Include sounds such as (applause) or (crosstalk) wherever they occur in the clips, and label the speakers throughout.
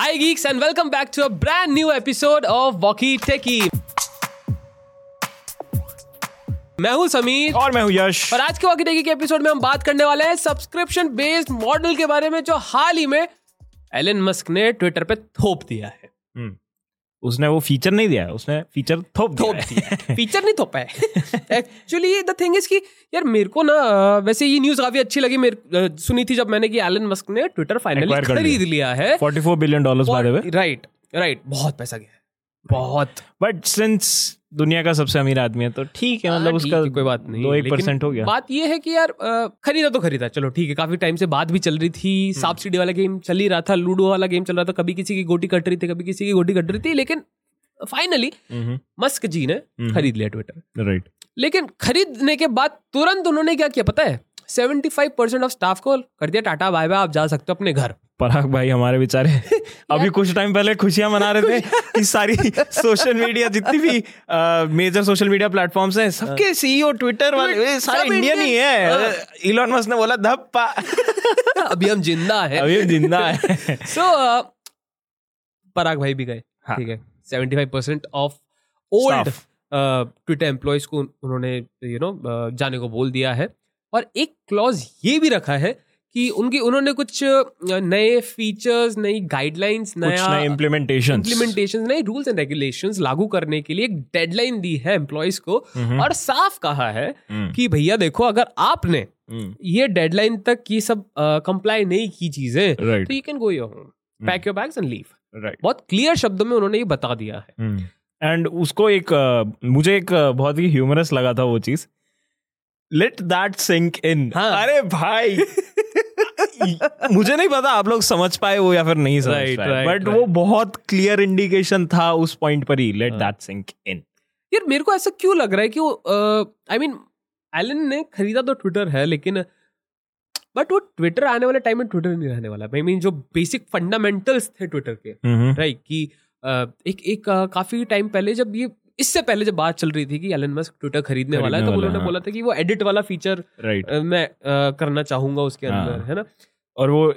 Speaker 1: Hi, geeks, and welcome back to a brand new episode of Walkie Techie. मैं हूँ समीर
Speaker 2: और मैं हूँ यश
Speaker 1: और आज के वॉकी टेकी के एपिसोड में हम बात करने वाले हैं सब्सक्रिप्शन बेस्ड मॉडल के बारे में जो हाल ही में एलन मस्क ने ट्विटर पे थोप दिया है
Speaker 2: हम्म। उसने वो फीचर नहीं दिया है उसने फीचर थोप
Speaker 1: थोप
Speaker 2: दिया है।
Speaker 1: फीचर नहीं थोपा है एक्चुअली द थिंग इज़ कि यार मेरे को ना वैसे ये न्यूज़ काफ़ी अच्छी लगी मेरे सुनी थी जब मैंने कि एलन मस्क ने ट्विटर फाइनली खरीद लिया। है।
Speaker 2: 44 billion dollars by the way
Speaker 1: right right बहुत पैसा गया बहुत।
Speaker 2: बट सिंस दुनिया का सबसे अमीर आदमी है तो ठीक है मतलब
Speaker 1: हाँ,
Speaker 2: उसका
Speaker 1: कोई बात नहीं
Speaker 2: दो एक परसेंट हो गया।
Speaker 1: बात ये है कि यार खरीदा तो खरीदा चलो ठीक है काफ़ी टाइम से बात भी चल रही थी
Speaker 2: हम्म।
Speaker 1: सांप सीढ़ी वाला गेम चल ही रहा था लूडो वाला गेम चल रहा था कभी किसी की गोटी कट रही थी कभी किसी की गोटी कट रही थी लेकिन फाइनली
Speaker 2: हम्म,
Speaker 1: मस्क जी ने खरीद लिया ट्विटर
Speaker 2: राइट
Speaker 1: लेकिन खरीदने के बाद तुरंत उन्होंने क्या किया पता है? 75% परसेंट ऑफ़ स्टाफ को कर दिया टाटा बाय बाय आप जा सकते हो अपने घर।
Speaker 2: पराग भाई हमारे बेचारे। (laughs) अभी कुछ टाइम पहले खुशियाँ मना रहे थे (laughs) कि सारी सोशल मीडिया जितनी भी मेजर सोशल मीडिया प्लेटफॉर्म्स हैं सबके सीईओ ट्विटर वाले सारे इंडियन ही है। इलॉन मस्क ने बोला धप्पा। (laughs)
Speaker 1: अभी हम ज़िंदा है।
Speaker 2: अभी ज़िंदा है।
Speaker 1: सो पराग भाई भी गए।
Speaker 2: हाँ।
Speaker 1: ठीक है। 75% percent of old Twitter employees को उन्होंने यू नो जाने को बोल दिया है। और एक क्लॉज ये भी रखा है कि उनकी उन्होंने कुछ नए फीचर्स नई गाइडलाइंस नया
Speaker 2: इम्प्लीमेंटेशन
Speaker 1: इम्प्लीमेंटेशन नए रूल्स एंड रेगुलेशंस लागू करने के लिए एक डेडलाइन दी है एम्प्लॉयज़ को और साफ़ कहा है
Speaker 2: हम्म।
Speaker 1: कि भैया देखो अगर आपने ये डेडलाइन तक ये सब कंप्लाई नहीं की चीज़ें. तो you can go your home pack your bags and leave
Speaker 2: right
Speaker 1: बहुत क्लियर शब्दों में उन्होंने ये बता दिया है।
Speaker 2: एंड उसको एक मुझे एक बहुत ही ह्यूमरस लगा था वो चीज़। लेट दैट सिंक इन
Speaker 1: हाँ।
Speaker 2: अरे भाई (laughs) मुझे नहीं पता आप लोग समझ पाए वो या फिर नहीं समझ
Speaker 1: Right,
Speaker 2: पाए बट
Speaker 1: right. right.
Speaker 2: वो बहुत क्लियर इंडिकेशन था उस पॉइंट पर ही लेट दैट सिंक इन
Speaker 1: यार मेरे को ऐसा क्यों लग रहा है कि वो आई मीन एलन ने खरीदा तो ट्विटर है लेकिन बट वो ट्विटर आने वाले टाइम में ट्विटर नहीं रहने वाला आई मीन जो बेसिक फंडामेंटल्स थे ट्विटर के राइट कि अ, एक एक अ, काफ़ी टाइम पहले जब ये इससे पहले जब बात चल रही थी कि एलन मस्क ट्विटर खरीदने वाला है तो उन्होंने
Speaker 2: हाँ।
Speaker 1: बोला था कि वो एडिट वाला फीचर
Speaker 2: राइट
Speaker 1: मैं करना चाहूँगा उसके
Speaker 2: हाँ।
Speaker 1: अंदर है ना?
Speaker 2: और वो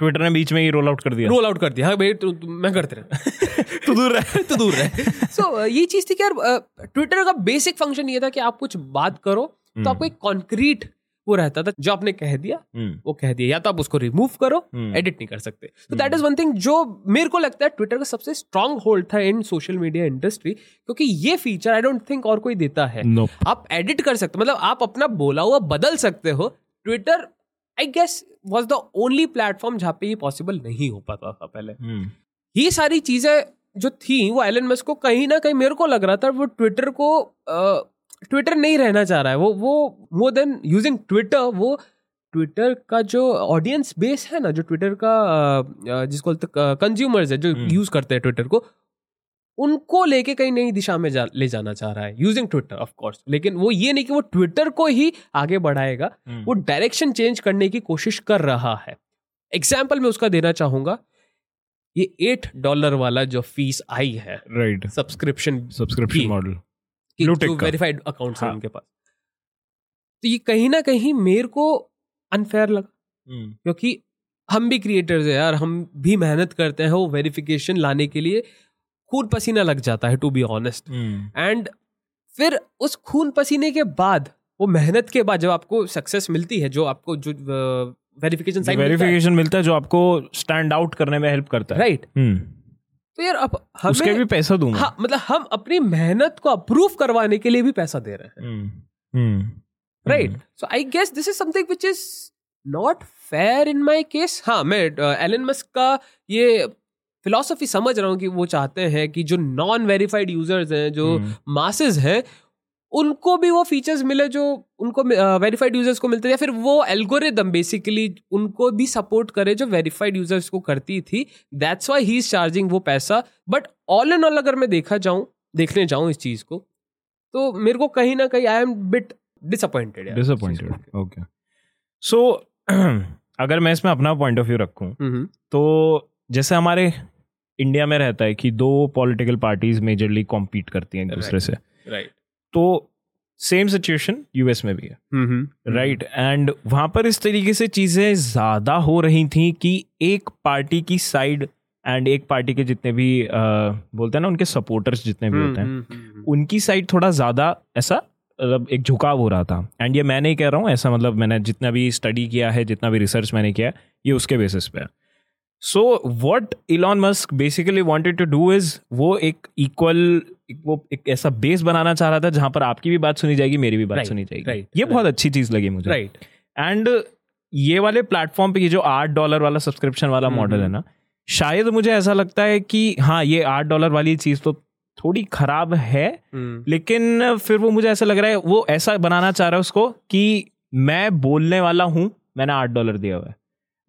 Speaker 2: ट्विटर ने बीच में ही रोल आउट कर दिया।
Speaker 1: रोल आउट कर दिया। हाँ भाई मैं करते रहे। (laughs)
Speaker 2: तू दूर रह। (laughs)
Speaker 1: तो दूर रहे। सो (laughs) ये चीज़ थी कि यार ट्विटर का बेसिक फ़ंक्शन ये था कि आप कुछ बात करो तो आपको एक कॉन्क्रीट वो रहता था जो आपने कह दिया
Speaker 2: हम्म,
Speaker 1: वो कह दिया। या तो आप उसको रिमूव करो
Speaker 2: हम्म।
Speaker 1: एडिट नहीं कर सकते। तो दैट इज़ वन थिंग जो मेरे को लगता है ट्विटर का सबसे स्ट्रांग होल्ड था इन सोशल मीडिया इंडस्ट्री क्योंकि ये फीचर आई डोंट थिंक और कोई देता है।
Speaker 2: Nope.
Speaker 1: आप एडिट कर सकते मतलब आप अपना बोला हुआ बदल सकते हो। Twitter I guess was the only platform जहाँ पे ये पॉसिबल नहीं हो पाता था पहले।
Speaker 2: हम्म,
Speaker 1: ये सारी चीज़ें जो थी वो एलन मस्क को कहीं ना कहीं मेरे को लग रहा था वो ट्विटर को ट्विटर नहीं रहना चाह रहा है। वो वो मोर देन यूजिंग ट्विटर वो ट्विटर का जो ऑडियंस बेस है ना जो ट्विटर का जिसको बोलते कंज्यूमर्स है जो
Speaker 2: हम्म।
Speaker 1: यूज़ करते हैं ट्विटर को उनको लेके कहीं नई दिशा में जा, ले जाना चाह रहा है। यूजिंग ट्विटर ऑफ़ कोर्स लेकिन वो ये नहीं कि वो ट्विटर को ही आगे बढ़ाएगा।
Speaker 2: हम्म।
Speaker 1: वो डायरेक्शन चेंज करने की कोशिश कर रहा है। एग्ज़ाम्पल मैं उसका देना चाहूँगा। ये एट डॉलर वाला जो फ़ीस आई है
Speaker 2: right
Speaker 1: subscription
Speaker 2: subscription model
Speaker 1: verified account है। उनके पास। तो ये कहीं ना कहीं मेरे को अनफेयर लगा। क्योंकि हम भी क्रिएटर्स हैं यार हम भी मेहनत करते हैं वो वेरिफिकेशन लाने के लिए। खून पसीना लग जाता है टू बी ऑनेस्ट एंड फिर उस खून पसीने के बाद वो मेहनत के बाद जब आपको सक्सेस मिलती है जो आपको जो वेरिफिकेशन साइन
Speaker 2: वेरिफिकेशन मिलता है। जो आपको स्टैंड आउट करने में हेल्प करता है।
Speaker 1: राइट
Speaker 2: हम्म,
Speaker 1: तो यार अब हमें उसके
Speaker 2: भी पैसा दूँगा।
Speaker 1: हाँ मतलब हम अपनी मेहनत को अप्रूव करवाने के लिए भी पैसा दे रहे हैं।
Speaker 2: Hmm, hmm,
Speaker 1: right so I guess this is something which is not fair in my case हाँ मैं एलन मस्क का ये फिलोसफी समझ रहा हूँ कि वो चाहते हैं कि जो नॉन वेरीफाइड यूज़र्स हैं जो
Speaker 2: मासेज
Speaker 1: मासेस हैं उनको भी वो फीचर्स मिले जो उनको वेरीफाइड यूज़र्स को मिलते थे या फिर वो एल्गोरिदम बेसिकली उनको भी सपोर्ट करे जो वेरीफाइड यूज़र्स को करती थी। That's why he is charging वो पैसा। बट ऑल एंड ऑल अगर मैं देखा जाऊँ देखने जाऊँ इस चीज़ को तो मेरे को कहीं ना कहीं I am bit disappointed
Speaker 2: disappointed okay so अगर मैं इसमें अपना पॉइंट ऑफ़ व्यू रखूँ
Speaker 1: हम्म
Speaker 2: तो जैसे हमारे इंडिया में रहता है कि दो पॉलिटिकल पार्टीज़ मेजरली कॉम्पीट करती हैं एक दूसरे से।
Speaker 1: राइट
Speaker 2: तो सेम सिचुएशन यूएस में भी है। राइट एंड वहाँ पर इस तरीके से चीज़ें ज़्यादा हो रही थी कि एक पार्टी की साइड एंड एक पार्टी के जितने भी uh, बोलते हैं ना उनके सपोर्टर्स जितने भी होते हैं उनकी साइड थोड़ा ज़्यादा ऐसा मतलब एक झुकाव हो रहा था। एंड ये मैं नहीं कह रहा हूँ ऐसा मतलब मैंने जितना भी स्टडी किया है जितना भी रिसर्च मैंने किया है ये उसके बेसिस पे है। So what Elon Musk basically wanted to do is वो एक इक्वल वो एक ऐसा बेस बनाना चाह रहा था जहाँ पर आपकी भी बात सुनी जाएगी मेरी भी बात
Speaker 1: Right,
Speaker 2: सुनी जाएगी।
Speaker 1: right,
Speaker 2: ये
Speaker 1: right.
Speaker 2: बहुत अच्छी चीज़ लगी मुझे।
Speaker 1: Right right.
Speaker 2: एंड ये वाले प्लेटफॉर्म पे ये जो आठ डॉलर वाला सब्सक्रिप्शन वाला
Speaker 1: हम्म,
Speaker 2: मॉडल है ना शायद मुझे ऐसा लगता है कि हाँ ये आठ डॉलर वाली चीज़ तो थोड़ी खराब है
Speaker 1: हम्म,
Speaker 2: लेकिन फिर वो मुझे ऐसा लग रहा है वो ऐसा बनाना चाह रहा है उसको कि मैं बोलने वाला हूँ मैंने आठ डॉलर दिया हुआ है।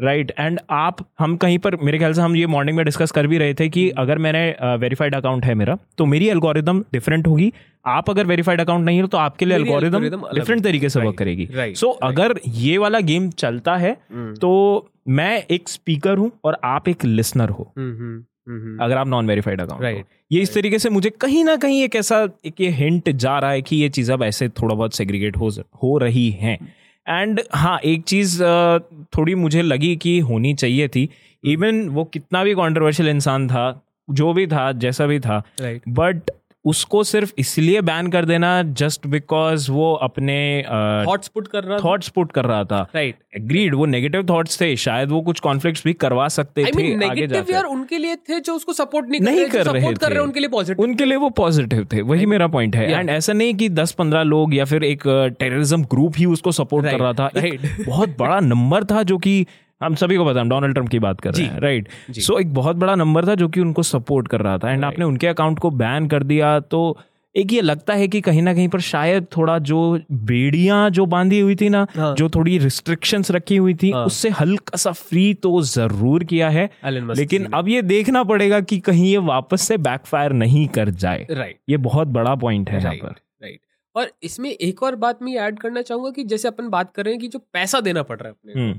Speaker 2: Right right. एंड आप हम कहीं पर मेरे ख्याल से हम ये मॉर्निंग में डिस्कस कर भी रहे थे कि अगर मैंने वेरीफाइड अकाउंट है मेरा तो मेरी एल्गोरिदम डिफरेंट होगी। आप अगर वेरीफाइड अकाउंट नहीं हो तो आपके लिए एल्गोरिदम डिफरेंट तरीके से वर्क
Speaker 1: Right,
Speaker 2: करेगी।
Speaker 1: right,
Speaker 2: सो अगर ये वाला गेम चलता है
Speaker 1: हम्म,
Speaker 2: तो मैं एक स्पीकर हूँ और आप एक लिसनर हो।
Speaker 1: हम्म, हम्म,
Speaker 2: अगर आप नॉन वेरीफाइड अकाउंट
Speaker 1: Right.
Speaker 2: ये इस तरीके से मुझे कहीं ना कहीं एक ऐसा एक ये हिंट जा रहा है कि ये चीज़ अब ऐसे थोड़ा बहुत सेग्रीगेट हो हो रही हैं। एंड हाँ एक चीज़ थोड़ी मुझे लगी कि होनी चाहिए थी। इवन वो कितना भी कॉन्ट्रोवर्शियल इंसान था जो भी था जैसा भी था
Speaker 1: बट
Speaker 2: बट उसको सिर्फ़ इसलिए बैन कर देना जस्ट बिकॉज़ वो अपने
Speaker 1: थॉट्स पुट कर रहा
Speaker 2: थॉट्स पुट कर रहा था।
Speaker 1: राइट
Speaker 2: एग्रीड वो नेगेटिव थॉट्स थे शायद वो कुछ कॉन्फ्लिक्ट्स भी करवा सकते
Speaker 1: आई
Speaker 2: थे आगे जाकर।
Speaker 1: यार उनके लिए थे जो उसको सपोर्ट नहीं,
Speaker 2: नहीं
Speaker 1: कर
Speaker 2: कर
Speaker 1: रहे सपोर्ट कर रहे
Speaker 2: थे।
Speaker 1: उनके लिए पॉजिटिव
Speaker 2: उनके लिए वो पॉजिटिव थे वही मेरा पॉइंट है।
Speaker 1: Yeah.
Speaker 2: एंड ऐसा नहीं कि 10-15 लोग या फिर एक टेररिज्म ग्रुप ही उसको सपोर्ट कर रहा था। बहुत बड़ा नंबर था जो कि हम सभी को पता है हम डोनाल्ड ट्रंप की बात कर रहे हैं राइट सो एक बहुत बड़ा नंबर था जो कि उनको सपोर्ट कर रहा था। एंड आपने उनके अकाउंट को बैन कर दिया तो एक ये लगता है कि कहीं ना कहीं पर शायद थोड़ा जो बेड़ियाँ जो बांधी हुई थी ना
Speaker 1: हाँ।
Speaker 2: जो थोड़ी रिस्ट्रिक्शंस रखी हुई थी
Speaker 1: हाँ।
Speaker 2: उससे हल्का सा फ्री तो ज़रूर किया है। लेकिन अब ये देखना पड़ेगा कि कहीं ये वापस से बैकफायर नहीं कर जाए।
Speaker 1: राइट
Speaker 2: ये बहुत बड़ा पॉइंट है यहाँ पर।
Speaker 1: राइट और इसमें एक और बात मैं ऐड करना चाहूँगा कि जैसे अपन बात कर रहे हैं कि जो पैसा देना पड़ रहा है अपने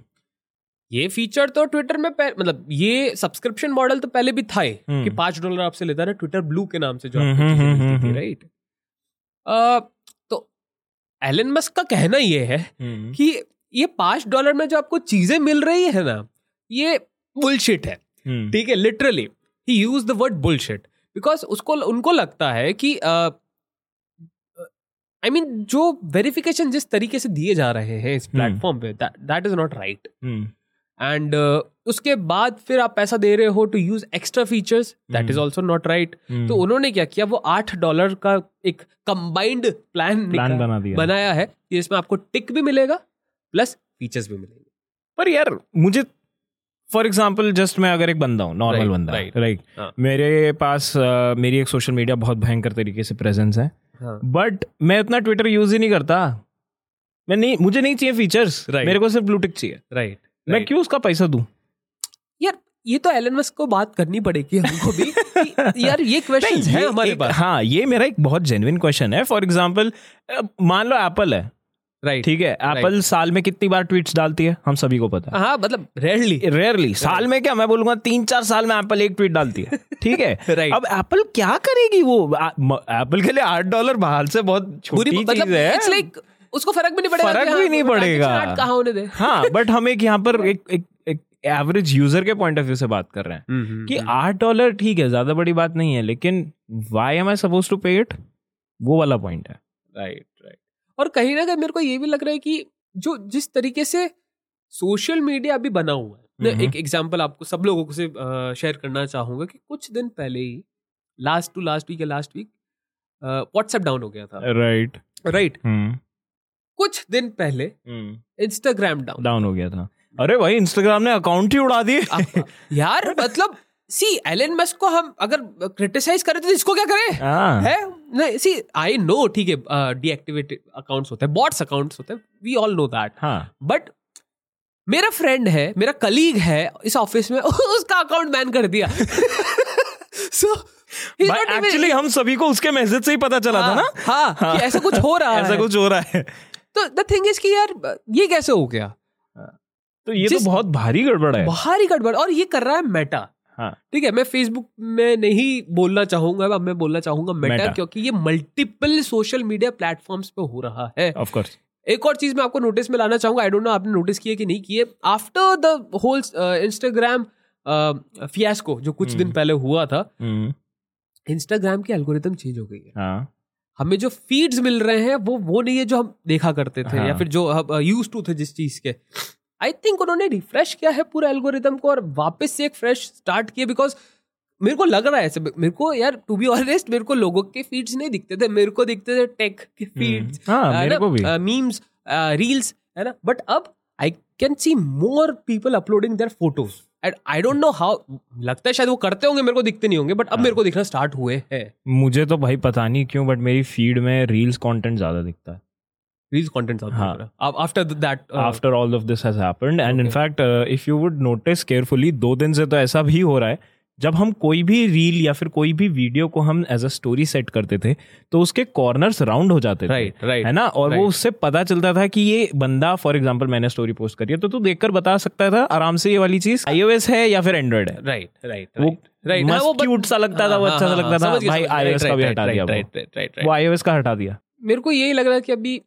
Speaker 1: ये फीचर तो ट्विटर में मतलब ये सब्सक्रिप्शन मॉडल तो पहले भी था
Speaker 2: हम्म।
Speaker 1: कि पाँच डॉलर आपसे लेता रहा ट्विटर ब्लू के नाम से जो
Speaker 2: हम्म,
Speaker 1: आपको चीज़ें
Speaker 2: हम्म।
Speaker 1: राइट तो एलन मस्क का कहना ये है कि ये पाँच डॉलर में जो आपको चीज़ें मिल रही है ना ये बुलशिट है। ठीक है literally he use the word bullshit because उसको उनको लगता है कि आई मीन जो वेरिफिकेशन जिस तरीके से दिए जा रहे हैं इस प्लेटफॉर्म पे that is not right and उसके बाद फिर आप पैसा दे रहे हो to use extra features that is. Also not right तो उन्होंने क्या किया? वो आठ डॉलर का एक कंबाइंड प्लान
Speaker 2: प्लान बना दिया।
Speaker 1: बनाया है कि इसमें आपको टिक भी मिलेगा प्लस फीचर्स भी मिलेंगे।
Speaker 2: पर यार मुझे फॉर एग्ज़ाम्पल जस्ट मैं अगर एक बंदा हूँ नॉर्मल
Speaker 1: Right,
Speaker 2: बंदा
Speaker 1: right.
Speaker 2: राइट
Speaker 1: हाँ.
Speaker 2: मेरे पास अ, मेरी एक सोशल मीडिया बहुत भयंकर तरीके से प्रेजेंस है। बट हाँ मैं इतना ट्विटर यूज़ ही नहीं करता। मैं नहीं मुझे नहीं चाहिए फीचर्स
Speaker 1: Right.
Speaker 2: मेरे को सिर्फ़ ब्लूटिक चाहिए।
Speaker 1: राइट
Speaker 2: मैं क्यों उसका पैसा दूँ?
Speaker 1: यार ये तो एलन मस्क को बात करनी पड़ेगी हमको भी यार ये (laughs) क्वेश्चन है हमारे पास।
Speaker 2: हाँ ये मेरा एक बहुत जेन्युइन क्वेश्चन है। फॉर एग्ज़ाम्पल मान लो एप्पल है।
Speaker 1: राइट
Speaker 2: ठीक है एप्पल साल में कितनी बार ट्वीट्स डालती है? हम सभी को पता है।
Speaker 1: हाँ मतलब रेयरली
Speaker 2: रेयरली साल में क्या मैं बोलूँगा तीन चार साल में एप्पल एक ट्वीट डालती है। ठीक है? (laughs)
Speaker 1: राइट
Speaker 2: अब एप्पल क्या करेगी वो? एप्पल के लिए आठ डॉलर बाहर से बहुत छोटी
Speaker 1: मतलब
Speaker 2: चीज़ है।
Speaker 1: इट्स लाइक उसको फ़र्क भी नहीं पड़ेगा
Speaker 2: फ़र्क
Speaker 1: हाँ,
Speaker 2: भी नहीं पड़ेगा।
Speaker 1: कहाँ होने दे।
Speaker 2: हाँ बट हम एक यहाँ पर एक एक एक एवरेज यूज़र के पॉइंट ऑफ़ व्यू से बात कर रहे हैं कि आठ डॉलर ठीक है ज़्यादा बड़ी बात नहीं है लेकिन why am I suppose to pay it वो वाला पॉइंट है।
Speaker 1: राइट राइट और कहीं ना कहीं मेरे को ये भी लग रहा है कि जो जिस तरीके से सोशल मीडिया अभी बना हुआ है मैं
Speaker 2: हम्म।
Speaker 1: एक एग्जांपल आपको सब लोगों से शेयर करना चाहूँगा कि कुछ दिन पहले ही लास्ट टू लास्ट वीक या लास्ट वीक व्हाट्सएप डाउन हो गया था।
Speaker 2: राइट
Speaker 1: राइट कुछ दिन पहले इंस्टाग्राम डाउन
Speaker 2: डाउन हो गया था। अरे भाई इंस्टाग्राम ने अकाउंट ही उड़ा दिए (laughs)
Speaker 1: यार मतलब सी एलन मस्क को हम अगर क्रिटिसाइज करें तो इसको क्या करें?
Speaker 2: हाँ।
Speaker 1: है? नहीं सी आई नो ठीक है डीएक्टिवेटेड अकाउंट्स होते हैं बॉट्स अकाउंट्स होते हैं वी ऑल नो दैट
Speaker 2: हाँ।
Speaker 1: बट मेरा फ्रेंड है मेरा कलीग है इस ऑफ़िस में (laughs) उसका अकाउंट बैन कर दिया। (laughs) सो
Speaker 2: एक्चुअली हम सभी को उसके मैसेज से ही पता चला था ना?
Speaker 1: हाँ कि ऐसा कुछ हो रहा है
Speaker 2: ऐसा
Speaker 1: है।
Speaker 2: कुछ हो रहा है।
Speaker 1: तो द थिंग इज़ कि यार ये कैसे हो गया?
Speaker 2: तो ये तो बहुत भारी गड़बड़ है।
Speaker 1: बाहरी गड़बड़ और ये कर रहा है मेटा
Speaker 2: हाँ।
Speaker 1: ठीक है मैं फेसबुक में नहीं बोलना चाहूँगा अब मैं बोलना चाहूँगा मेटा
Speaker 2: Meta.
Speaker 1: क्योंकि ये मल्टीपल सोशल मीडिया प्लेटफॉर्म्स पे हो रहा है।
Speaker 2: ऑफ़ कोर्स
Speaker 1: एक और चीज़ मैं आपको नोटिस में लाना चाहूँगा आई डोंट नो आपने नोटिस किया कि नहीं किए after the whole Instagram fiasco जो कुछ दिन
Speaker 2: हम्म।
Speaker 1: पहले हुआ था
Speaker 2: हम्म,
Speaker 1: इंस्टाग्राम की एल्गोरिथम चेंज हो गई है।
Speaker 2: हाँ।
Speaker 1: हमें जो फीड्स मिल रहे हैं वो वो नहीं है जो हम देखा करते थे
Speaker 2: हाँ।
Speaker 1: या फिर जो हम यूज़ टू थे जिस चीज़ के। आई थिंक उन्होंने रिफ्रेश किया है पूरा एल्गोरिदम को और वापस से एक फ्रेश स्टार्ट किया बिकॉज़ मेरे को लग रहा है ऐसे मेरे को यार टू बी ऑनेस्ट मेरे को लोगों के फीड्स नहीं दिखते थे मेरे को दिखते थे टेक के फीड्स
Speaker 2: हाँ
Speaker 1: मीम्स रील्स है ना? बट अब I can see more people uploading their photos and I don't know how लगता है शायद वो करते होंगे मेरे को दिखते नहीं होंगे बट अब
Speaker 2: हाँ।
Speaker 1: मेरे को दिखना स्टार्ट हुए हैं
Speaker 2: मुझे तो भाई पता नहीं क्यों बट मेरी फ़ीड में रील्स कंटेंट ज़्यादा दिखता है
Speaker 1: रील्स कंटेंट
Speaker 2: हाँ।
Speaker 1: After that
Speaker 2: after all of this has happened and. In fact if you would notice carefully दो दिन से तो ऐसा भी हो रहा है जब हम कोई भी रील या फिर कोई भी वीडियो को हम एज अ स्टोरी सेट करते थे तो उसके कॉर्नर्स राउंड हो जाते थे
Speaker 1: राइट राइट
Speaker 2: है ना? और वो उससे पता चलता था कि ये बंदा फॉर एग्जांपल मैंने स्टोरी पोस्ट करी है तो तू देखकर बता सकता था आराम से ये वाली चीज़ आईओएस है या फिर एंड्रॉइड है।
Speaker 1: राइट राइट
Speaker 2: वो
Speaker 1: राइट
Speaker 2: मस्त क्यूट सा लगता था वो अच्छा सा लगता था भाई आईओएस का भी हटा दिया वो। वो आईओएस का हटा दिया।
Speaker 1: मेरे को यही लग रहा है कि अभी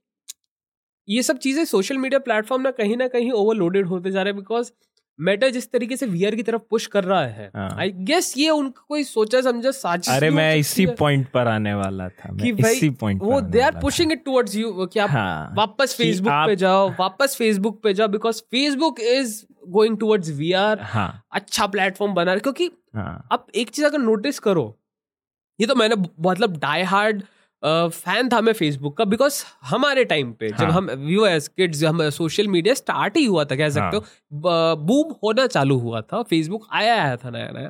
Speaker 1: ये सब चीज़ें सोशल मीडिया प्लेटफॉर्म ना कहीं ना कहीं ओवरलोडेड होते जा रहे हैं बिकॉज़ मेटा जिस तरीके से वीआर की तरफ़ पुश कर रहा है।
Speaker 2: हाँ।
Speaker 1: आई गेस ये उनका कोई सोचा समझा साजिश
Speaker 2: अरे मैं इसी पॉइंट पर आने वाला था।
Speaker 1: कि भाई
Speaker 2: इसी पॉइंट
Speaker 1: वो they are pushing it towards you कि आप
Speaker 2: हाँ।
Speaker 1: वापस फेसबुक
Speaker 2: आप-
Speaker 1: पे जाओ वापस फेसबुक पे जाओ because Facebook is going towards VR
Speaker 2: हाँ।
Speaker 1: अच्छा प्लेटफॉर्म बना रहा है क्योंकि
Speaker 2: हाँ।
Speaker 1: अब एक चीज़ अगर नोटिस करो ये तो मैंने मतलब डाई हार्ड फ़ैन था मैं फेसबुक का बिकॉज़ हमारे टाइम पे जब
Speaker 2: हाँ।
Speaker 1: हम व्यूअर्स किड्स हम सोशल मीडिया स्टार्ट ही हुआ था कह सकते हो। बूम होना चालू हुआ था फेसबुक आया आया था नया नया।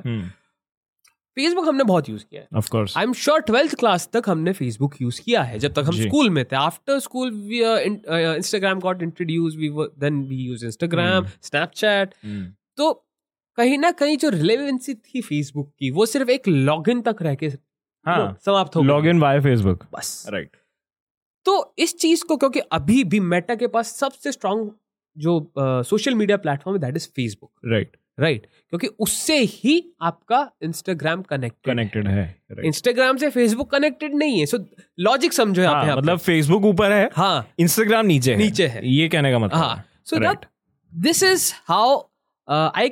Speaker 1: फेसबुक हमने बहुत यूज़ किया है।
Speaker 2: Of course
Speaker 1: I am sure twelfth class तक हमने फेसबुक यूज़ किया है जब तक हम स्कूल में थे। After school Instagram got introduce we then we use Instagram. Snapchat तो कहीं ना कहीं जो रिलेवेंसी थी फेसबुक की वो सिर्फ़ एक लॉगिन तक रह के
Speaker 2: हाँ।
Speaker 1: समाप्त हो
Speaker 2: लॉग इन बाय फेसबुक
Speaker 1: बस।
Speaker 2: राइट
Speaker 1: तो इस चीज़ को क्योंकि अभी भी मेटा के पास सबसे स्ट्रांग जो सोशल मीडिया प्लेटफॉर्म है that is Facebook
Speaker 2: right
Speaker 1: right क्योंकि उससे ही आपका इंस्टाग्राम कनेक्ट
Speaker 2: कनेक्टेड है। Instagram right.
Speaker 1: इंस्टाग्राम से फेसबुक कनेक्टेड नहीं है। सो लॉजिक समझो यहाँ पे
Speaker 2: हाँ,
Speaker 1: यहाँ
Speaker 2: मतलब फेसबुक ऊपर है
Speaker 1: हाँ।
Speaker 2: इंस्टाग्राम नीचे
Speaker 1: नीचे है।
Speaker 2: ये कहने का मतलब
Speaker 1: हाँ। So that this is how I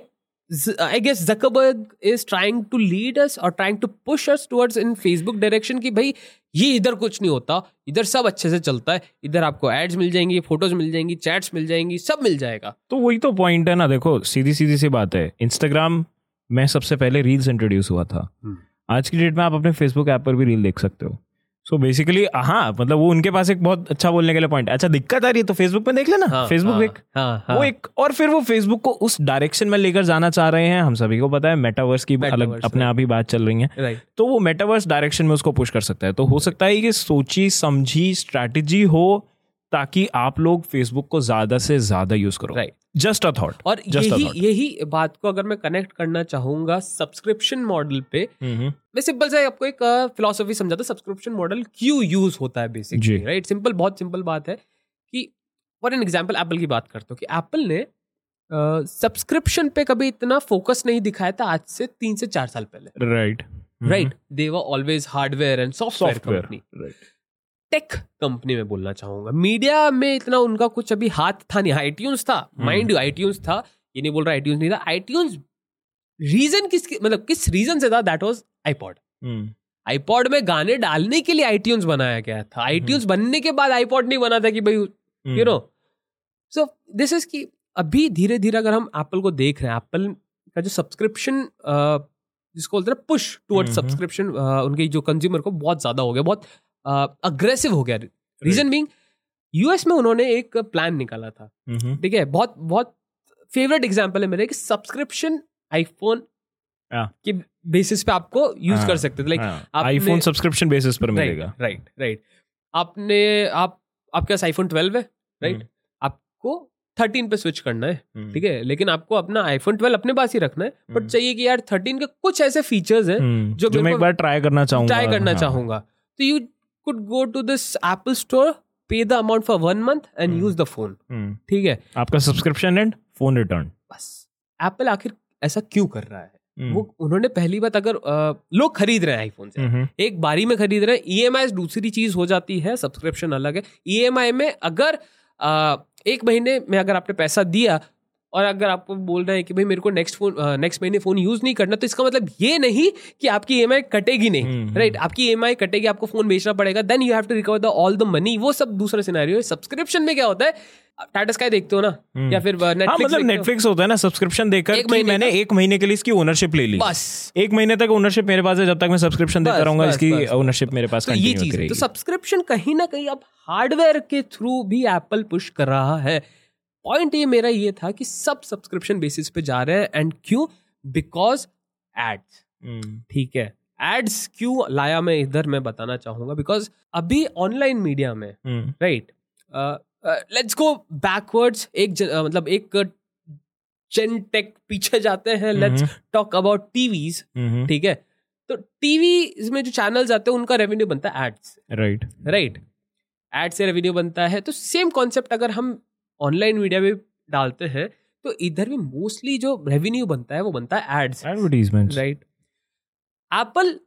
Speaker 1: I guess Zuckerberg is trying to lead us और trying to push us towards in Facebook direction कि भाई ये इधर कुछ नहीं होता। इधर सब अच्छे से चलता है। इधर आपको एड्स मिल जाएँगी फ़ोटोज़ मिल जाएँगी चैट्स मिल जाएँगी सब मिल जाएगा।
Speaker 2: तो वही तो पॉइंट है ना देखो सीधी सीधी सी बात है। इंस्टाग्राम में सबसे पहले रील्स इंट्रोड्यूस हुआ था।
Speaker 1: हम्म।
Speaker 2: आज की डेट में आप अपने फेसबुक ऐप पर भी रील देख सकते हो। सो बेसिकली हाँ मतलब वो उनके पास एक बहुत अच्छा बोलने के लिए पॉइंट अच्छा दिक्कत आ रही है तो फेसबुक में देख लेना।
Speaker 1: हाँ,
Speaker 2: फेसबुक
Speaker 1: हाँ,
Speaker 2: देख।
Speaker 1: हाँ, हाँ,
Speaker 2: वो एक और फिर वो फेसबुक को उस डायरेक्शन में लेकर जाना चाह रहे हैं। हम सभी को पता है मेटावर्स की अलग अपने आप ही बात चल रही है। तो वो मेटावर्स डायरेक्शन में उसको पुश कर सकता है। तो हो सकता है कि सोची समझी स्ट्रैटेजी हो ताकि आप लोग फेसबुक को ज़्यादा से ज़्यादा यूज़ करो।
Speaker 1: राइट
Speaker 2: जस्ट अ थॉट
Speaker 1: और यही यही बात को अगर मैं कनेक्ट करना चाहूँगा सब्सक्रिप्शन मॉडल पे मैं सिंपल से आपको एक फिलोसफी समझाता हूँ सब्सक्रिप्शन मॉडल क्यों यूज़ होता है बेसिकली राइट सिंपल बहुत सिंपल बात है कि फॉर एन एग्ज़ाम्पल एप्पल की बात करते हो कि एप्पल ने सब्सक्रिप्शन uh, पे कभी इतना फोकस नहीं दिखाया था आज से तीन से चार साल पहले।
Speaker 2: Right
Speaker 1: right they were always hardware and software company tech company में बोलना चाहूँगा। मीडिया में इतना उनका कुछ अभी हाथ था नहीं। आईट्यून्स था।
Speaker 2: हम्म।
Speaker 1: माइंड यू आईट्यून्स था। ये नहीं बोल रहा आईट्यून्स नहीं था। आईट्यून्स रीजन किस मतलब किस रीजन से था? दैट वाज आईपॉड आईपॉड में गाने डालने के लिए आईट्यून्स बनाया गया था। आईट्यून्स बनने के बाद आईपॉड नहीं बना था कि भाई
Speaker 2: हम्म।
Speaker 1: You know so this is की अभी धीरे धीरे अगर हम एप्पल को देख रहे हैं एप्पल का जो सब्सक्रिप्शन जिसको बोलते हैं पुश टुवर्ड
Speaker 2: हम्म,
Speaker 1: सब्सक्रिप्शन उनके जो कंज्यूमर को बहुत ज़्यादा हो गया। बहुत अग्रेसिव हो गया। रीजन बींग यूएस में उन्होंने एक प्लान निकाला था। ठीक है? बहुत बहुत फेवरेट एग्जांपल है मेरे कि सब्सक्रिप्शन आईफोन
Speaker 2: हाँ।
Speaker 1: के बेसिस पे आपको यूज़
Speaker 2: हाँ,
Speaker 1: कर सकते थे। लाइक
Speaker 2: आईफोन सब्सक्रिप्शन बेसिस पर मिलेगा।
Speaker 1: राइट राइट आपने आप आपके पास आईफोन 12 है राइट
Speaker 2: हम्म।
Speaker 1: आपको 13 पे स्विच करना है।
Speaker 2: हम्म।
Speaker 1: ठीक है? लेकिन आपको अपना आईफोन 12 अपने पास ही रखना है। But
Speaker 2: hmm.
Speaker 1: चाहिए कि यार 13 के कुछ ऐसे फीचर्स हैं जो
Speaker 2: जो मैं एक बार ट्राई करना चाहूँगा।
Speaker 1: ट्राई करना
Speaker 2: हाँ।
Speaker 1: चाहूँगा। तो you could go to this Apple store pay the amount for one month and
Speaker 2: hmm.
Speaker 1: Use the phone
Speaker 2: hmm.
Speaker 1: ठीक है?
Speaker 2: आपका सब्सक्रिप्शन एंड फ़ोन रिटर्न
Speaker 1: बस। एप्पल आखिर ऐसा क्यों कर रहा है? वो उन्होंने पहली बात अगर लोग खरीद रहे हैं आईफोन से। Hmm. एक बारी में खरीद रहे हैं ई दूसरी चीज़ हो जाती है सब्सक्रिप्शन अलग है। EMI में अगर आ, एक महीने में अगर आपने पैसा दिया और अगर आपको बोल रहे हैं कि भाई मेरे को नेक्स्ट फ़ोन नेक्स्ट महीने फ़ोन यूज़ नहीं करना तो इसका मतलब ये नहीं कि आपकी ई कटेगी नहीं राइट
Speaker 2: हम्म,
Speaker 1: right? आपकी ई कटेगी आपको फ़ोन बेचना पड़ेगा then you have to recover the all the money वो सब दूसरा सिनेरियो है। सब्सक्रिप्शन में क्या होता है? टाटा स्काई देखते हो ना? या फिर
Speaker 2: हाँ
Speaker 1: नेटफ्लिक्स
Speaker 2: मतलब नेटफ्लिक्स होता है ना सब्सक्रिप्शन देकर
Speaker 1: एक
Speaker 2: कि मैंने एक महीने के लिए इसकी ओनरशिप ले ली।
Speaker 1: बस।
Speaker 2: एक महीने तक ओनरशिप मेरे पास है जब तक मैं सब्सक्रिप्शन देता रहूँगा इसकी। ओनरशिप मेरे पास
Speaker 1: तो ये चीज़ तो सब्सक्रिप्शन कहीं ना कहीं अब हार्डवेयर के थ्रू भी एप्पल पुश कर रहा है। पॉइंट ये मेरा ये था कि सब सब्सक्रिप्शन बेसिस पे जा रहे हैं एंड क्यों? बिकॉज़ एड्स
Speaker 2: हम्म,
Speaker 1: ठीक है. एड्स क्यों लाया मैं इधर मैं बताना चाहूँगा बिकॉज़ अभी ऑनलाइन मीडिया में राइट लेट्स गो बैकवर्ड्स एक ज- uh, मतलब एक जेन टेक पीछे जाते हैं. Let's talk about TVs
Speaker 2: hmm,
Speaker 1: ठीक है. तो टीवी में जो चैनल्स आते हैं उनका रेवेन्यू बनता है एड्स
Speaker 2: राइट
Speaker 1: राइट एड से रेवेन्यू बनता है. तो सेम कॉन्सेप्ट अगर हम ऑनलाइन मीडिया में डालते हैं तो इधर भी मोस्टली जो रेवेन्यू बनता है वो बनता है एड्स
Speaker 2: एडवर्टीजमेंट
Speaker 1: राइट एप्पल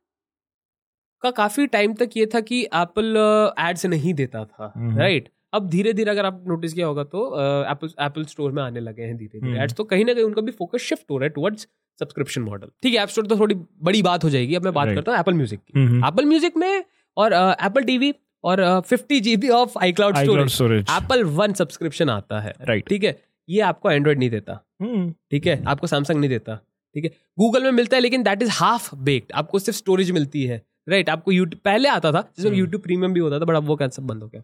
Speaker 1: का काफ़ी टाइम तक ये था कि एप्पल एड्स नहीं देता था.
Speaker 2: हम्म।
Speaker 1: राइट अब धीरे धीरे अगर आप नोटिस किया होगा तो एप्पल एप्पल स्टोर में आने लगे हैं धीरे धीरे। एड्स तो कहीं ना कहीं उनका भी फोकस शिफ्ट हो रहा है टुवर्ड्स सब्सक्रिप्शन मॉडल ठीक है ऐप स्टोर तो थोड़ी बड़ी बात हो जाएगी अब मैं बात
Speaker 2: Right.
Speaker 1: करता हूँ एप्पल म्यूज़िक की. एप्पल म्यूज़िक में और एप्पल टीवी और fifty GB of iCloud storage Apple one subscription आता है।
Speaker 2: राइट
Speaker 1: ठीक है? ये आपको एंड्रॉइड नहीं देता।
Speaker 2: हम्म,
Speaker 1: ठीक है? आपको सैमसंग नहीं देता। ठीक है? गूगल में मिलता है लेकिन दैट इज़ हाफ़ बेक्ड आपको सिर्फ़ स्टोरेज मिलती है। राइट आपको यूट्यूब पहले आता था जिसमें। यूट्यूब प्रीमियम भी होता था बट अब वो कैंसर बंद हो गया।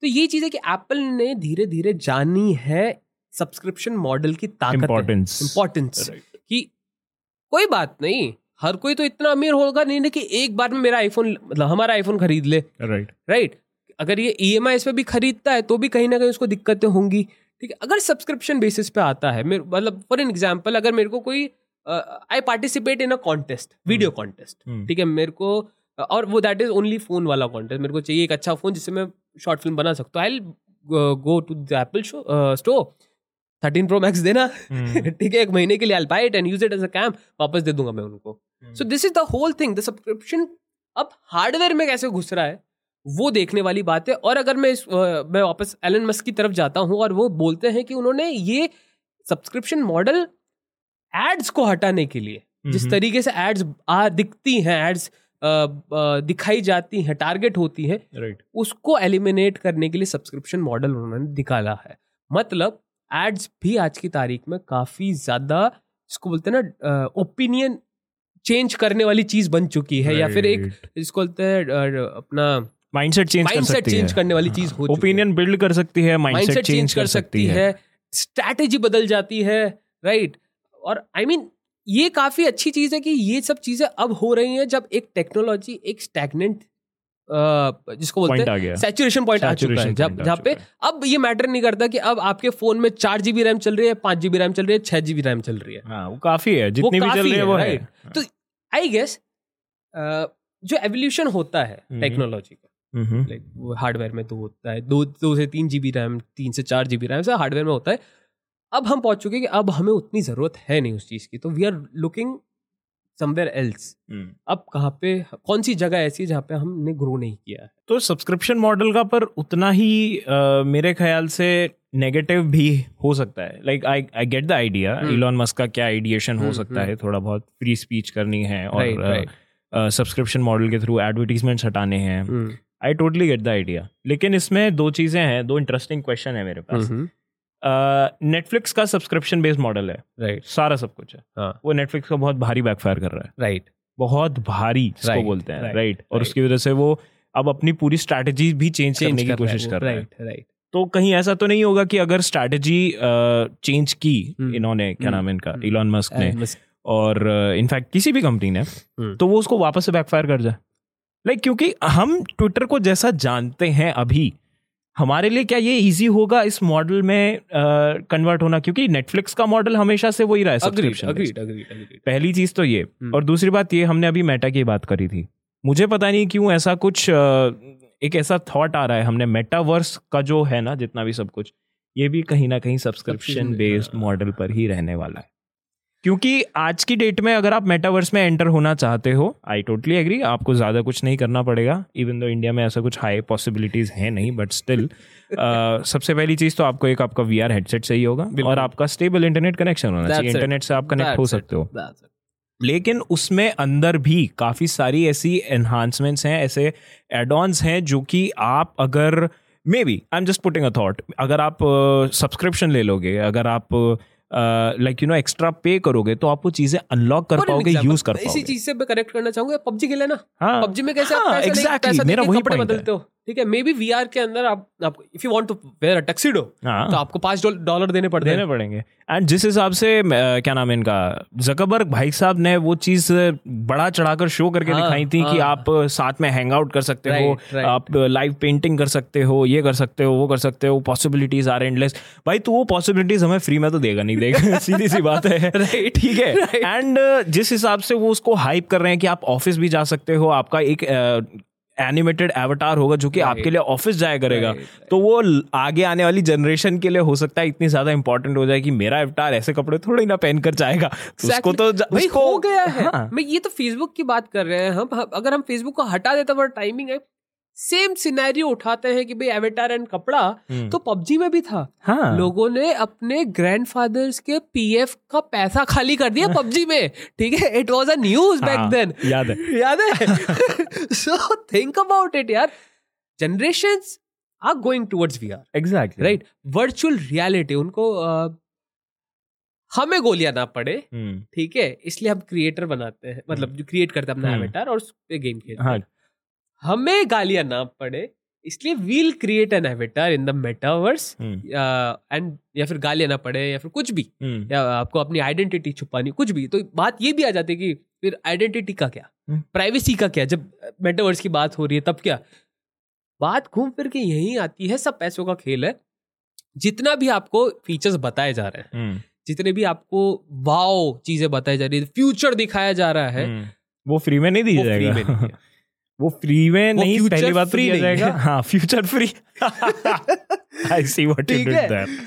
Speaker 1: तो ये चीज़ है कि एप्पल ने धीरे धीरे जानी है सब्सक्रिप्शन मॉडल की ताकत. Importance
Speaker 2: Right.
Speaker 1: कि कोई बात नहीं हर कोई तो इतना अमीर होगा नहीं ना कि एक बार में मेरा आईफोन मतलब हमारा आईफोन खरीद ले।
Speaker 2: Right right.
Speaker 1: Right right? अगर ये ई एम इस पे भी खरीदता है तो भी कहीं ना कहीं उसको दिक्कतें होंगी। ठीक है? अगर सब्सक्रिप्शन बेसिस पे आता है मेरे मतलब फॉर एन एग्ज़ाम्पल अगर मेरे को कोई I participate in a contest video contest. ठीक है? मेरे को और वो दैट इज़ ओनली फ़ोन वाला कॉन्टेस्ट मेरे को चाहिए एक अच्छा फ़ोन जिससे मैं शॉर्ट फ़िल्म बना सकता हूँ। I go to the Apple show store thirteen pro max देना।
Speaker 2: हम्म। (laughs)
Speaker 1: ठीक है? एक महीने के लिए I buy it and use it as a cam वापस दे दूँगा मैं उनको। So this is the whole thing the subscription अब हार्डवेयर में कैसे घुस रहा है वो देखने वाली बात है। और अगर मैं इस, मैं वापस एलन मस्क की तरफ़ जाता हूँ और वो बोलते हैं कि उन्होंने ये सब्सक्रिप्शन मॉडल एड्स को हटाने के लिए जिस
Speaker 2: हम्म।
Speaker 1: तरीके से एड्स आ दिखती हैं एड्स दिखाई जाती हैं टारगेट होती हैं
Speaker 2: राइट
Speaker 1: उसको एलिमिनेट करने के लिए सब्सक्रिप्शन मॉडल उन्होंने निकाला है। मतलब एड्स भी आज की तारीख में काफ़ी ज़्यादा जिसको बोलते हैं ना ओपिनियन चेंज करने वाली चीज़ बन चुकी है या फिर एक इसको बोलते हैं अपना
Speaker 2: माइंडसेट चेंज कर
Speaker 1: माइंडसेट
Speaker 2: सकती
Speaker 1: चेंज
Speaker 2: है।
Speaker 1: करने वाली चीज़ हो
Speaker 2: ओपिनियन बिल्ड कर सकती है माइंडसेट
Speaker 1: माइंडसेट
Speaker 2: चेंज कर सकती है।
Speaker 1: स्ट्रैटेजी बदल जाती है राइट और आई I मीन mean, ये काफ़ी अच्छी चीज़ है कि ये सब चीज़ें अब हो रही हैं जब एक टेक्नोलॉजी एक स्टैगनेंट जिसको बोलते हैं सैचुरेशन पॉइंट आ चुका है।
Speaker 2: आ
Speaker 1: जहाँ पे अब ये मैटर नहीं करता कि अब आपके फ़ोन में चार जीबी रैम चल रही है पाँच जीबी रैम चल रही है छह जीबी रैम चल रही है।
Speaker 2: हाँ वो काफ़ी है। जितनी भी चल रही है वो है।
Speaker 1: तो आई गेस जो एवोल्यूशन होता है। टेक्नोलॉजी का
Speaker 2: हम्म,
Speaker 1: लाइक वो हार्डवेयर में तो होता है दो दो से तीन जीबी रैम तीन से चार जीबी रैम से हार्डवेयर में होता है। अब हम पहुँच चुके हैं कि अब हमें उतनी ज़रूरत है नहीं उस चीज़ की। तो we are looking somewhere else
Speaker 2: hmm.
Speaker 1: अब कहाँ पे कौन सी जगह ऐसी जहाँ पे हमने ग्रो नहीं किया है?
Speaker 2: तो सब्सक्रिप्शन मॉडल का पर उतना ही अ, मेरे ख्याल से नेगेटिव भी हो सकता है। Like I I get the idea. Elon Musk का क्या आइडिएशन हो
Speaker 1: हम्म,
Speaker 2: सकता
Speaker 1: हम्म।
Speaker 2: है? थोड़ा बहुत फ्री स्पीच करनी है और सब्सक्रिप्शन मॉडल के थ्रू एडवर्टीजमेंट्स हटाने हैं। I totally get the idea लेकिन इसमें दो चीज़ें हैं दो इंटरेस्टिंग क्वेश्चन है मेरे पास। नेटफ्लिक्स का सब्सक्रिप्शन बेस्ड मॉडल है।
Speaker 1: राइट
Speaker 2: सारा सब कुछ है।
Speaker 1: हाँ।
Speaker 2: वो नेटफ्लिक्स का बहुत भारी बैकफायर कर रहा है।
Speaker 1: राइट
Speaker 2: बहुत भारी जिसको
Speaker 1: Right,
Speaker 2: बोलते हैं।
Speaker 1: Right,
Speaker 2: राइट और. उसकी वजह से वो अब अपनी पूरी स्ट्रैटेजी भी चेंज करने की कोशिश कर रहा है।
Speaker 1: राइट राइट
Speaker 2: तो कहीं ऐसा तो नहीं होगा कि अगर स्ट्रैटेजी चेंज की
Speaker 1: हम्म,
Speaker 2: इन्होंने क्या
Speaker 1: हम्म,
Speaker 2: नाम है इनका?
Speaker 1: हम्म।
Speaker 2: इलॉन मस्क ने। और इनफैक्ट किसी भी कंपनी ने
Speaker 1: हम्म।
Speaker 2: तो वो उसको वापस से बैकफायर कर जाए। लाइक क्योंकि हम ट्विटर को जैसा जानते हैं अभी हमारे लिए क्या ये इजी होगा इस मॉडल में कन्वर्ट होना? क्योंकि नेटफ्लिक्स का मॉडल हमेशा से वही रहा है पहली चीज़ तो ये।
Speaker 1: हम्म।
Speaker 2: और दूसरी बात ये हमने अभी मेटा की बात करी थी। मुझे पता नहीं क्यों ऐसा कुछ एक ऐसा थॉट आ रहा है हमने। मेटावर्स का जो है ना जितना भी सब कुछ ये भी कहीं ना कहीं सब्सक्रिप्शन बेस्ड। मॉडल पर ही रहने वाला है। क्योंकि आज की डेट में अगर आप मेटावर्स में एंटर होना चाहते हो आई टोटली एग्री आपको ज़्यादा कुछ नहीं करना पड़ेगा इवन दो इंडिया में ऐसा कुछ हाई पॉसिबिलिटीज़ है नहीं बट स्टिल (laughs) सबसे पहली चीज़ तो आपको एक आपका वी आर हेडसेट सही होगा और आपका स्टेबल इंटरनेट कनेक्शन होना चाहिए इंटरनेट से आप कनेक्ट हो सकते हो। लेकिन उसमें अंदर भी काफ़ी सारी ऐसी एनहांसमेंट्स हैं ऐसे एडॉन्स हैं जो कि आप अगर maybe I am just putting a thought अगर आप सब्सक्रिप्शन uh, ले लोगे अगर आप uh, like you know extra pay करोगे तो आप वो चीज़ें अनलॉक कर पाओगे यूज़ कर पाओगे।
Speaker 1: इसी चीज़ से मैं कनेक्ट करना चाहूँगा पबजी खेले ना
Speaker 2: हाँ,
Speaker 1: पबजी में कैसे हाँ, exactly, मेरा वही बदलते हो। ठीक है मे बी वीआर के अंदर आप, आप if you want to wear a tuxedo तो आपको पाँच डॉलर देने पड़ते
Speaker 2: देने पड़ेंगे। एंड जिस हिसाब से क्या नाम है इनका जकबर्ग भाई साहब ने वो चीज़ बड़ा चढ़ाकर शो करके हाँ, दिखाई थी हाँ, कि आप साथ में हैंग आउट कर सकते right, हो right. आप लाइव पेंटिंग कर सकते हो ये कर सकते हो वो कर सकते हो पॉसिबिलिटीज आर एंडलेस भाई तो वो पॉसिबिलिटीज हमें फ्री में तो देगा नहीं देगा (laughs) सीधी सी बात है। (laughs) ठीक है। एंड जिस हिसाब से वो उसको हाइप कर रहे हैं कि आप ऑफ़िस भी जा सकते हो आपका एक एनिमेटेड एवटार होगा जो कि आपके लिए ऑफ़िस जाया करेगा। तो वो आगे आने वाली जनरेशन के लिए हो सकता है इतनी ज़्यादा इंपॉर्टेंट हो जाए कि मेरा एवटार ऐसे कपड़े थोड़े ना पहन कर जाएगा।
Speaker 1: उसको तो भाई हो गया है। हाँ. मैं ये तो फेसबुक की बात कर रहे हैं। हम अगर हम फेसबुक को हटा देते टाइमिंग है सेम सिनेरियो उठाते हैं कि भाई एवेटार एंड कपड़ा हम्म। तो पबजी में भी था। हाँ. लोगों ने अपने ग्रैंडफादर्स के पीएफ का पैसा खाली कर दिया पबजी में। ठीक है? It was a news back then
Speaker 2: याद है।
Speaker 1: याद है? सो थिंक अबाउट इट यार। Generation are going towards VR
Speaker 2: exactly
Speaker 1: right virtual reality उनको uh, हमें गोलियाँ ना पड़े। हम्म। ठीक है? इसलिए हम क्रिएटर बनाते हैं। मतलब जो क्रिएट करते हैं अपना एवेटार हम्म। और उस पे गेम खेलते हैं। हमें गालियाँ ना पड़े इसलिए we'll create an avatar in the metaverse and या फिर गालियाँ ना पड़े या फिर कुछ भी। Hmm. या आपको अपनी आइडेंटिटी छुपानी कुछ भी। तो बात ये भी आ जाती है कि फिर आइडेंटिटी का क्या? Privacy hmm. का क्या? जब मेटावर्स की बात हो रही है तब क्या? बात घूम फिर के यही आती है सब पैसों का खेल है। जितना भी आपको फीचर्स बताए जा रहे हैं hmm. जितने भी आपको वाओ चीज़ें बताई जा रही है फ्यूचर दिखाया जा रहा है
Speaker 2: वो फ्री में नहीं दी जाएगा। वो फ्री में नहीं पहली बात फ्री तो जाएगा (laughs) हाँ future free I see what you did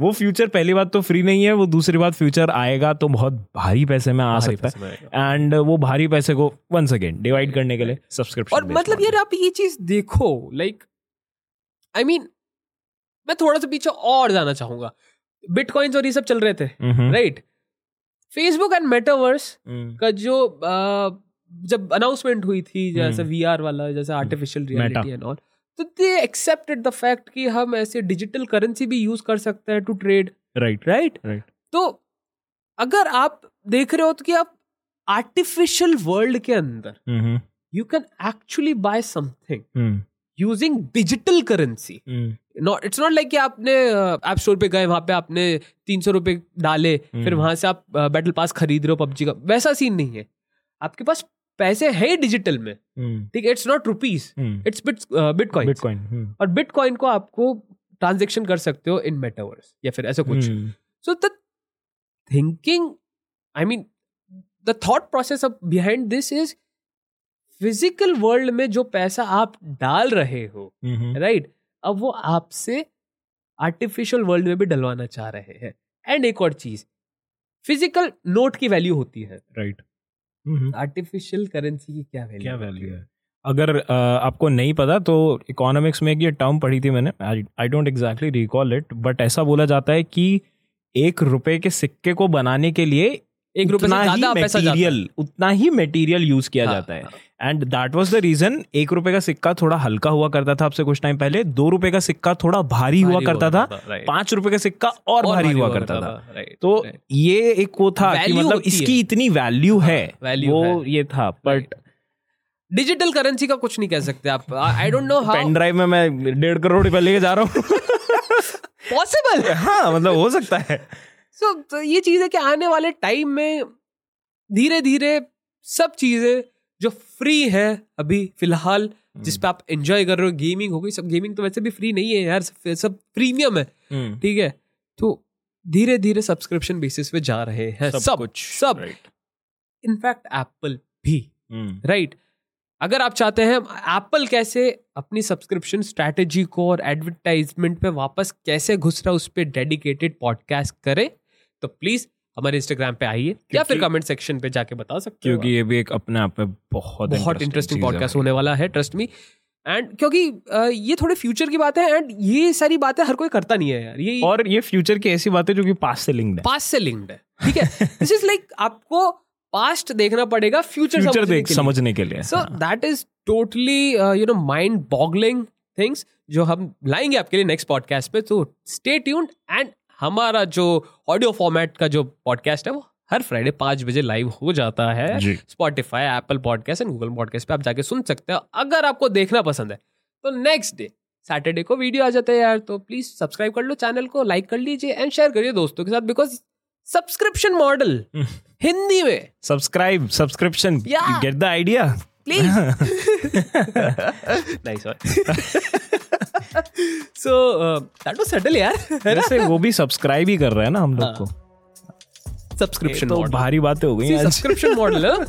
Speaker 2: वो फ्यूचर पहली बात तो फ्री नहीं है वो दूसरी बात फ्यूचर आएगा तो बहुत भारी पैसे में आ सकता है। एंड वो भारी पैसे को वंस अगेन डिवाइड करने के लिए सब्सक्रिप्शन
Speaker 1: और मतलब यार आप ये चीज़ देखो लाइक आई मीन मैं थोड़ा सा पीछे और जाना चाहूँगा। बिटकॉइंस और ये सब चल रहे थे राइट फेसबुक एंड मेटावर्स का जो जब अनाउंसमेंट हुई थी जैसे वी हम्म। वाला जैसे आर्टिफिशियल रियलिटी एंड ऑल तो दे एक्सेप्टेड द फैक्ट कि हम ऐसे डिजिटल करेंसी भी यूज़ कर सकते हैं to trade
Speaker 2: right
Speaker 1: right right तो अगर आप देख रहे हो तो कि आप आर्टिफिशियल वर्ल्ड के अंदर you can actually buy something using digital currency not it's not like कि आपने ऐप uh, स्टोर पे गए वहाँ पे आपने तीन सौ रुपए डाले फिर हम्म। वहाँ से आप बैटल uh, पास खरीद रहे हो पबजी का वैसा सीन नहीं है। आपके पास पैसे है डिजिटल में। हम्म। ठीक है it's not rupees it's bitcoin bitcoin और बिटकॉइन को आपको ट्रांजेक्शन कर सकते हो इन मेटावर्स या फिर ऐसा कुछ। So the thinking I mean the thought process of behind this is physical world में जो पैसा आप डाल रहे हो राइट mm-hmm. right, अब वो आपसे आर्टिफिशियल वर्ल्ड में भी डलवाना चाह रहे हैं। एंड एक और चीज़ फ़िज़िकल नोट की वैल्यू होती है।
Speaker 2: Right right.
Speaker 1: आर्टिफिशियल करेंसी की क्या वैल्यू
Speaker 2: क्या वैल्यू है? अगर आपको नहीं पता तो इकोनॉमिक्स में एक ये टर्म पढ़ी थी मैंने I don't exactly recall it but ऐसा बोला जाता है कि एक रुपए के सिक्के को बनाने के लिए एक रुपए से ज़्यादा मटेरियल उतना ही मटेरियल यूज़ किया हाँ, जाता है। And that was the reason एक रुपए का सिक्का थोड़ा हल्का हुआ करता था आपसे कुछ टाइम पहले दो रुपए का सिक्का थोड़ा भारी, भारी हुआ करता था पाँच रुपए का सिक्का और, और भारी हुआ करता था। तो ये एक वो था कि मतलब इसकी इतनी वैल्यू हाँ, है वो ये था बट
Speaker 1: डिजिटल करेंसी का कुछ नहीं कह सकते आप। I don't know
Speaker 2: pen drive में मैं डेढ़ करोड़ रुपए लेके जा रहा हूँ। (laughs)
Speaker 1: पॉसिबल
Speaker 2: हाँ मतलब हो सकता है।
Speaker 1: सो so, तो ये चीज़ है कि आने वाले टाइम में धीरे धीरे सब चीज़ें जो फ्री है अभी फ़िलहाल हम्म। जिस पे आप एंजॉय कर रहे हो गेमिंग हो गई सब गेमिंग तो वैसे भी फ्री नहीं है यार सब प्रीमियम है हम्म। ठीक है तो धीरे धीरे सब्सक्रिप्शन बेसिस पे जा रहे हैं सब, सब कुछ सब इनफैक्ट एप्पल भी राइट हम्म। अगर आप चाहते हैं एप्पल कैसे अपनी सब्सक्रिप्शन स्ट्रैटेजी को और एडवर्टाइजमेंट पे वापस कैसे घुस रहा है उस पर डेडिकेटेड पॉडकास्ट करे तो प्लीज़ हमारे इंस्टाग्राम पे आइए या फिर कमेंट सेक्शन पे जाके बता सकते
Speaker 2: हो क्योंकि ये भी एक अपने आप में बहुत
Speaker 1: बहुत इंटरेस्टिंग पॉडकास्ट होने वाला है ट्रस्ट मी एंड क्योंकि ये थोड़े फ्यूचर की बात है एंड ये सारी बातें हर कोई करता नहीं है यार। ये
Speaker 2: और ये फ्यूचर की ऐसी बातें जो कि पास्ट से लिंक्ड है।
Speaker 1: पास्ट से लिंक्ड है। ठीक है? दिस इज़ लाइक आपको पास्ट देखना पड़ेगा फ्यूचर
Speaker 2: फ्यूचर देख समझने के लिए।
Speaker 1: So that is totally you know mind boggling things जो हम लाएँगे आपके लिए नेक्स्ट पॉडकास्ट पे। तो स्टे ट्यून्ड एंड हमारा जो ऑडियो फॉर्मेट का जो पॉडकास्ट है वो हर फ्राइडे पाँच बजे लाइव हो जाता है। Spotify Apple podcast and Google podcast पे आप जाके सुन सकते हो। अगर आपको देखना पसंद है तो नेक्स्ट डे सैटरडे को वीडियो आ जाता है यार। तो प्लीज़ सब्सक्राइब कर लो चैनल को लाइक कर लीजिए एंड शेयर करिए दोस्तों के साथ बिकॉज़ सब्सक्रिप्शन मॉडल हिंदी में।
Speaker 2: Subscribe subscription get the idea
Speaker 1: please nice so that was settle यार
Speaker 2: वैसे वो भी सब्सक्राइब ही कर रहा है ना हम लोग हाँ। को
Speaker 1: सब्सक्रिप्शन
Speaker 2: तो भारी बातें हो गई
Speaker 1: सब्सक्रिप्शन मॉडल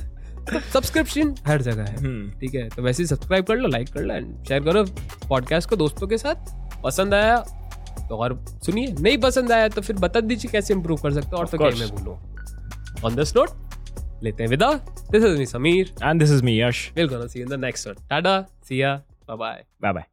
Speaker 1: सब्सक्रिप्शन हर जगह है। हम्म। ठीक है तो वैसे ही सब्सक्राइब कर लो लाइक कर लो एंड शेयर करो पॉडकास्ट को दोस्तों के साथ। पसंद आया तो और सुनिए। नहीं पसंद आया तो फिर बता दीजिए कैसे इंप्रूव कर सकते हो और तो क्या मैं बोलूँ ऑन दिस नोट लेते हैं विदा। This is me Sameer
Speaker 2: and this is me Yash
Speaker 1: will gonna see in the next one tata see ya bye bye
Speaker 2: bye bye